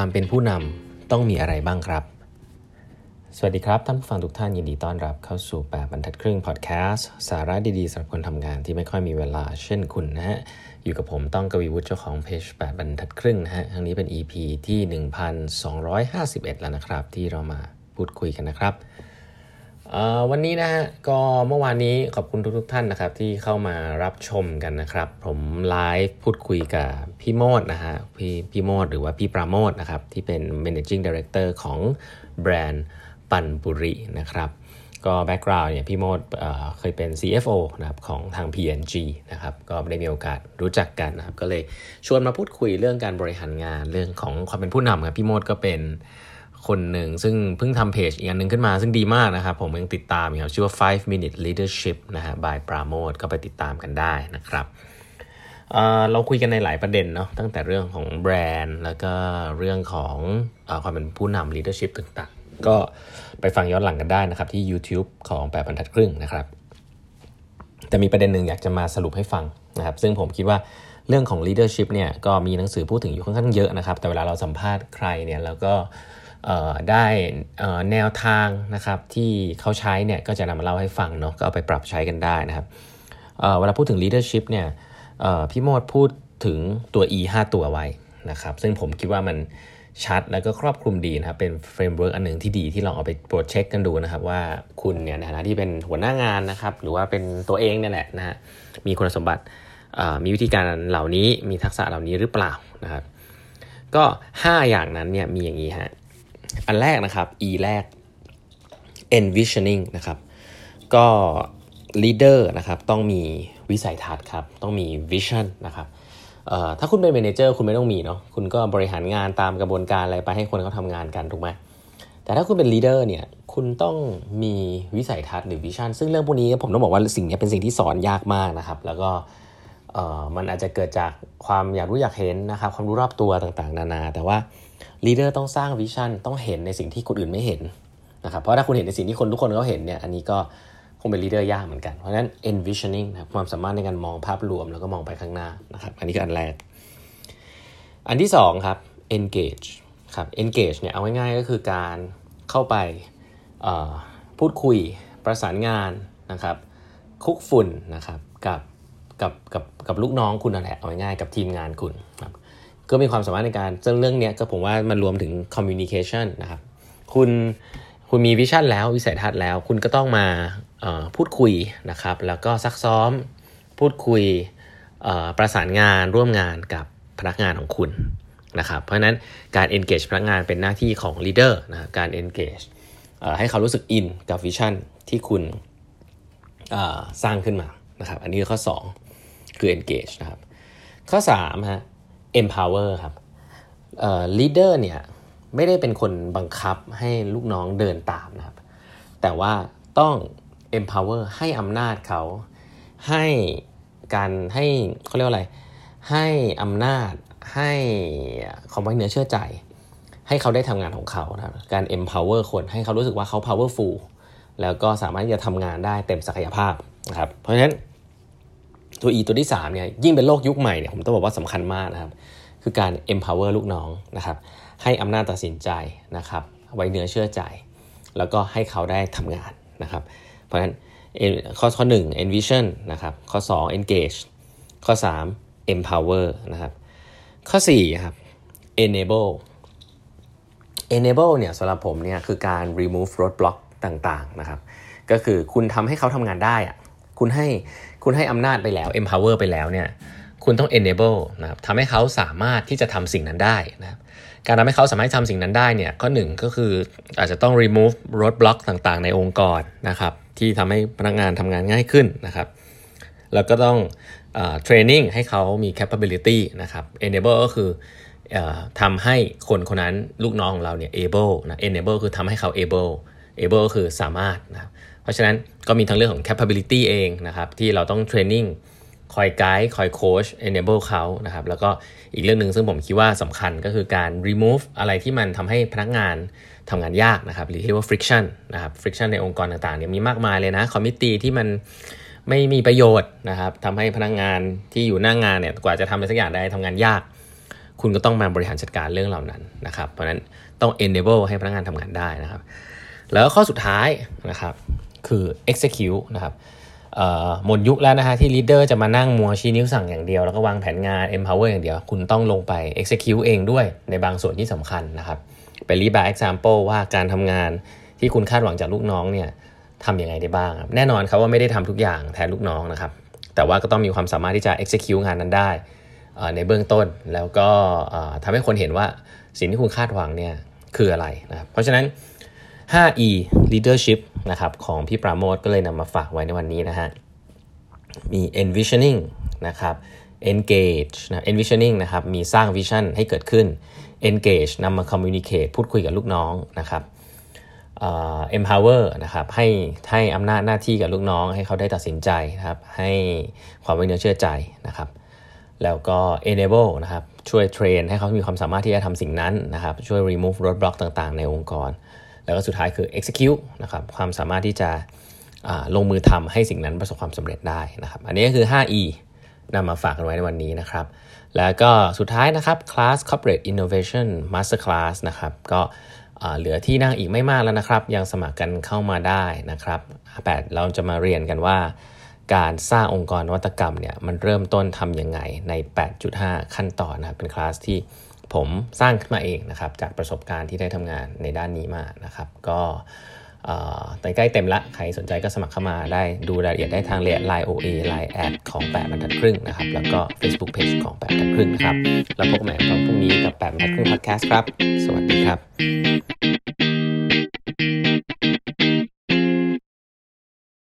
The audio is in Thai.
ความเป็นผู้นำต้องมีอะไรบ้างครับ สวัสดีครับ ท่านผู้ฟังทุกท่านยินดีต้อนรับเข้าสู่ 8บรรทัดครึ่งพอดแคสต์สาระดีๆสำหรับคนทำงานที่ไม่ค่อยมีเวลาเช่นคุณนะฮะ อยู่กับผมต้องกวีวุฒิเจ้าของเพจ8บรรทัดครึ่งนะฮะทั้งนี้เป็น EP ที่ 1251 แล้วนะครับ ที่เรามาพูดคุยกันนะครับ วันนี้นะฮะก็เมื่อวานนี้ขอบคุณทุกๆท่านนะครับ ที่เข้ามารับชมกันนะครับ ผมไลฟ์พูดคุยกับพี่โมดนะฮะพี่พี่โมดหรือว่าพี่ปราโมทนะครับ ที่เป็น managing director ของแบรนด์ปัญญ์ปุรินะครับก็ background เนี่ยพี่โมดเคยเป็น CFO นะครับของทาง P&G นะครับก็ได้มีโอกาสรู้จักกันนะครับ ก็เลยชวนมาพูดคุยเรื่องการบริหารงานเรื่องของความเป็นผู้นำครับพี่โมดก็เป็น คนหนึ่ง ซึ่งเพิ่งทำเพจอีกอันหนึ่งขึ้นมาซึ่งดีมากนะครับ ผมยังติดตามอยู่ครับชื่อว่า 5 minute leadership นะฮะ by ปราโมทก็ไปติดตามกันได้นะครับเราคุยกันในหลายประเด็นเนาะตั้งแต่เรื่องของแบรนด์ แล้วก็เรื่องของอความเป็นผู้นำ leadership ต่างๆ ก็ไปฟังย้อนหลังกันได้นะครับ ที่ YouTube ของแปดบรรทัดครึ่งนะครับ แต่มีประเด็นหนึ่งอยากจะมาสรุปให้ฟังนะครับ ซึ่งผมคิดว่าเรื่องของ leadership เนี่ยก็มีหนังสือพูดถึงอยู่ค่อนข้างเยอะนะครับ แต่เวลาเราสัมภาษณ์ใครเนี่ยแล้วก็ ได้แนวทางนะครับที่เขาใช้เนี่ยก็จะนำมาเล่าให้ฟังเนาะก็เอาไปปรับใช้กันได้นะครับเวลาพูดถึง leadership เนี่ยพี่โมดพูดถึงตัว E 5 ตัวไว้นะครับซึ่งผมคิดว่ามันชัดแล้วก็ครอบคลุมดีนะครับเป็น framework อันหนึ่งที่ดีที่ลองเอาไปตรวจเช็คกันดูนะครับ ว่าคุณเนี่ยในฐานะที่เป็นหัวหน้างานนะครับ หรือว่าเป็นตัวเองเนี่ยแหละนะฮะมีคุณสมบัติมีวิธีการเหล่านี้มีทักษะเหล่านี้หรือเปล่านะครับ ก็ 5 อย่างนั้นเนี่ยมีอย่างนี้ฮะ อันแรกนะครับ E แรก envisioning นะครับ ก็ leader นะครับต้องมีวิสัยทัศน์ครับ ต้องมี vision นะครับถ้าคุณเป็น manager คุณไม่ต้องมีเนาะคุณก็บริหารงานตามกระบวนการอะไรไปให้คนเขาทำงานกันถูกไหมแต่ถ้าคุณเป็น leader เนี่ยคุณต้องมีวิสัยทัศน์หรือ vision ซึ่งเรื่องพวกนี้ผมต้องบอกว่าสิ่งนี้เป็นสิ่งที่สอนยากมากนะครับ แล้วก็ มันอาจจะเกิดจากความอยากรู้อยากเห็นนะครับความรู้รอบตัวต่างๆ นานา แต่ว่าleader ต้องสร้าง vision ต้องเห็นในสิ่งที่คนอื่นไม่เห็นนะครับเพราะถ้าคุณเห็นในสิ่งที่คนทุกคนเขาเห็นเนี่ยอันนี้ก็คงเป็น leader ยากเหมือนกัน เพราะฉะนั้น envisioning นะความสามารถในการมองภาพรวมแล้วก็มองไปข้างหน้านะครับอันนี้ก็อันแรก อันที่2ครับ engage ครับ engage เนี่ยเอาง่ายๆก็คือการเข้าไปพูดคุยประสานงานนะครับคลุกฝุ่นนะครับกับ กับกับกับลูกน้องคุณนั่นแหละเอาง่ายๆกับทีมงานคุณครับก็มีความสามารถในการซึ่งเรื่องนี้ก็ผมว่ามันรวมถึง communication นะครับคุณคุณมีวิชั่นแล้ววิสัยทัศน์แล้ว คุณก็ต้องมาพูดคุยนะครับ แล้วก็ซักซ้อมพูดคุยประสานงานร่วมงานกับพนักงานของคุณนะครับ เพราะฉะนั้นการ engage พนักงานเป็นหน้าที่ของ leader นะการ engage ให้เขารู้สึกอินกับวิชั่นที่คุณสร้างขึ้นมานะครับ อันนี้คือข้อ 2 คือ engage นะครับ ข้อ3ฮะ empower ครับเอ่อ leader เนี่ยไม่ได้เป็นคนบังคับให้ลูกน้องเดินตามนะครับ แต่ว่าต้อง empower ให้อำนาจเขา ให้การให้เขาเรียกว่าอะไร ให้อำนาจให้ความไว้เนื้อเชื่อใจ ให้เขาได้ทำงานของเขานะครับการ empower คนให้เขารู้สึกว่าเขา powerful แล้วก็สามารถจะทำงานได้เต็มศักยภาพนะครับ เพราะฉะนั้น ตัว E ตัวที่3เนี่ยยิ่งเป็นโลกยุคใหม่เนี่ยผมต้องบอกว่าสำคัญมากนะครับ คือการ empower ลูกน้องนะครับ ให้อำนาจตัดสินใจนะครับ ไว้เนื้อเชื่อใจ แล้วก็ให้เขาได้ทำงานนะครับ เพราะฉะนั้นข้อข้อ 1 envision นะครับ ข้อ 2 engage ข้อ 3 empower นะครับ ข้อ4ครับ enable enable เนี่ยสำหรับผมเนี่ยคือการ remove roadblock ต่างๆนะครับ ก็คือคุณทำให้เขาทำงานได้อะ คุณให้คุณให้อำนาจไปแล้ว empower ไปแล้วเนี่ยคุณต้อง enable นะครับทำให้เขาสามารถที่จะทำสิ่งนั้นได้นะครับการทำให้เขาสามารถทำสิ่งนั้นได้เนี่ยข้อหนึ่งก็คืออาจจะต้อง remove roadblock ต่างๆ ในองค์กรนะครับที่ทำให้พนักงานทำงานง่ายขึ้นนะครับแล้วก็ต้องเทรนนิ่งให้เขามี capability นะครับ enable ก็คือทำให้คนคนนั้นลูกน้องของเราเนี่ย able นะ enable คือทำให้เขา able able ก็คือสามารถนะครับราะฉะนั้นก็มีทั้งเรื่องของ capability เองนะครับที่เราต้อง training คอยไกด์คอยโค้ช enable เขานะครับแล้วก็อีกเรื่องหนึ่งซึ่งผมคิดว่าสำคัญก็คือการ remove อะไรที่มันทำให้พนักงานทำงานยากนะครับหรือที่เรียกว่า friction นะครับ friction ในองค์กรต่างๆเนี่ยมีมากมายเลยนะ คอมมิตี้ที่มันไม่มีประโยชน์นะครับทำให้พนักงานที่อยู่หน้างงานเนี่ยกว่าจะทำอะไรสักอย่างได้ทำงานยาก คุณก็ต้องมาบริหารจัดการเรื่องเหล่านั้นนะครับเพราะฉะนั้นต้อง enable ให้พนักงานทำงานได้นะครับ แล้วข้อสุดท้ายนะครับคือ execute นะครับหมดยุคแล้วนะฮะที่ leader จะมานั่งมัวชี้นิ้วสั่งอย่างเดียว แล้วก็วางแผนงาน empower อย่างเดียว คุณต้องลงไป execute เองด้วยในบางส่วนที่สำคัญนะครับไปรีบา example ว่าการทำงานที่คุณคาดหวังจากลูกน้องเนี่ยทำยังไงได้บ้าง แน่นอนครับว่าไม่ได้ทำทุกอย่างแทนลูกน้องนะครับ แต่ว่าก็ต้องมีความสามารถที่จะ execute งานนั้นได้ในเบื้องต้นแล้วก็ทำให้คนเห็นว่าสิ่งที่คุณคาดหวังเนี่ยคืออะไรนะครับเพราะฉะนั้น 5E leadership นะครับของพี่ปราโมทก็เลยนำมาฝากไว้ในวันนี้นะฮะ มี envisioning นะครับ engage นะ envisioning นะครับ มีสร้างวิชั่นให้เกิดขึ้น engage นำมา communicate พูดคุยกับลูกน้องนะครับ uh, empower นะครับ ให้ให้อำนาจหน้าที่กับลูกน้อง ให้เขาได้ตัดสินใจนะครับ ให้ความไว้เนื้อเชื่อใจนะครับ แล้วก็ enable นะครับ ช่วยเทรนให้เขามีความสามารถที่จะทำสิ่งนั้นนะครับ ช่วย remove roadblock ต่างๆ ในองค์กร แล้วก็สุดท้ายคือ execute นะครับความสามารถที่จะลงมือทำให้สิ่งนั้นประสบความสำเร็จได้นะครับ อันนี้ก็คือ 5E นำมาฝากกันไว้ในวันนี้นะครับ แล้วก็สุดท้ายนะครับ Class Corporate Innovation Master Class นะครับ ก็เหลือที่นั่งอีกไม่มากแล้วนะครับ ยังสมัครกันเข้ามาได้นะครับแปดเราจะมาเรียนกันว่า การสร้างองค์กรนวัตกรรมเนี่ยมันเริ่มต้นทำยังไงใน 8.5 ขั้นตอนนะครับ เป็นคลาสที่ ผมสร้างขึ้นมาเองนะครับ จากประสบการณ์ที่ได้ทำงานในด้านนี้มานะครับ ก็ตอนใกล้เต็มละ ใครสนใจก็สมัครเข้ามาได้ดูรายละเอียดได้ทางเลไลน์ OA ไลน์ add ของ 8บรรทัดครึ่งนะครับ แล้วก็ Facebook Page ของ 8บรรทัดครึ่งนะครับ แล้วพบกันใหม่ตอนพรุ่งนี้กับ 8บรรทัดครึ่งพอดแคสต์ครับ สวัสดีครับ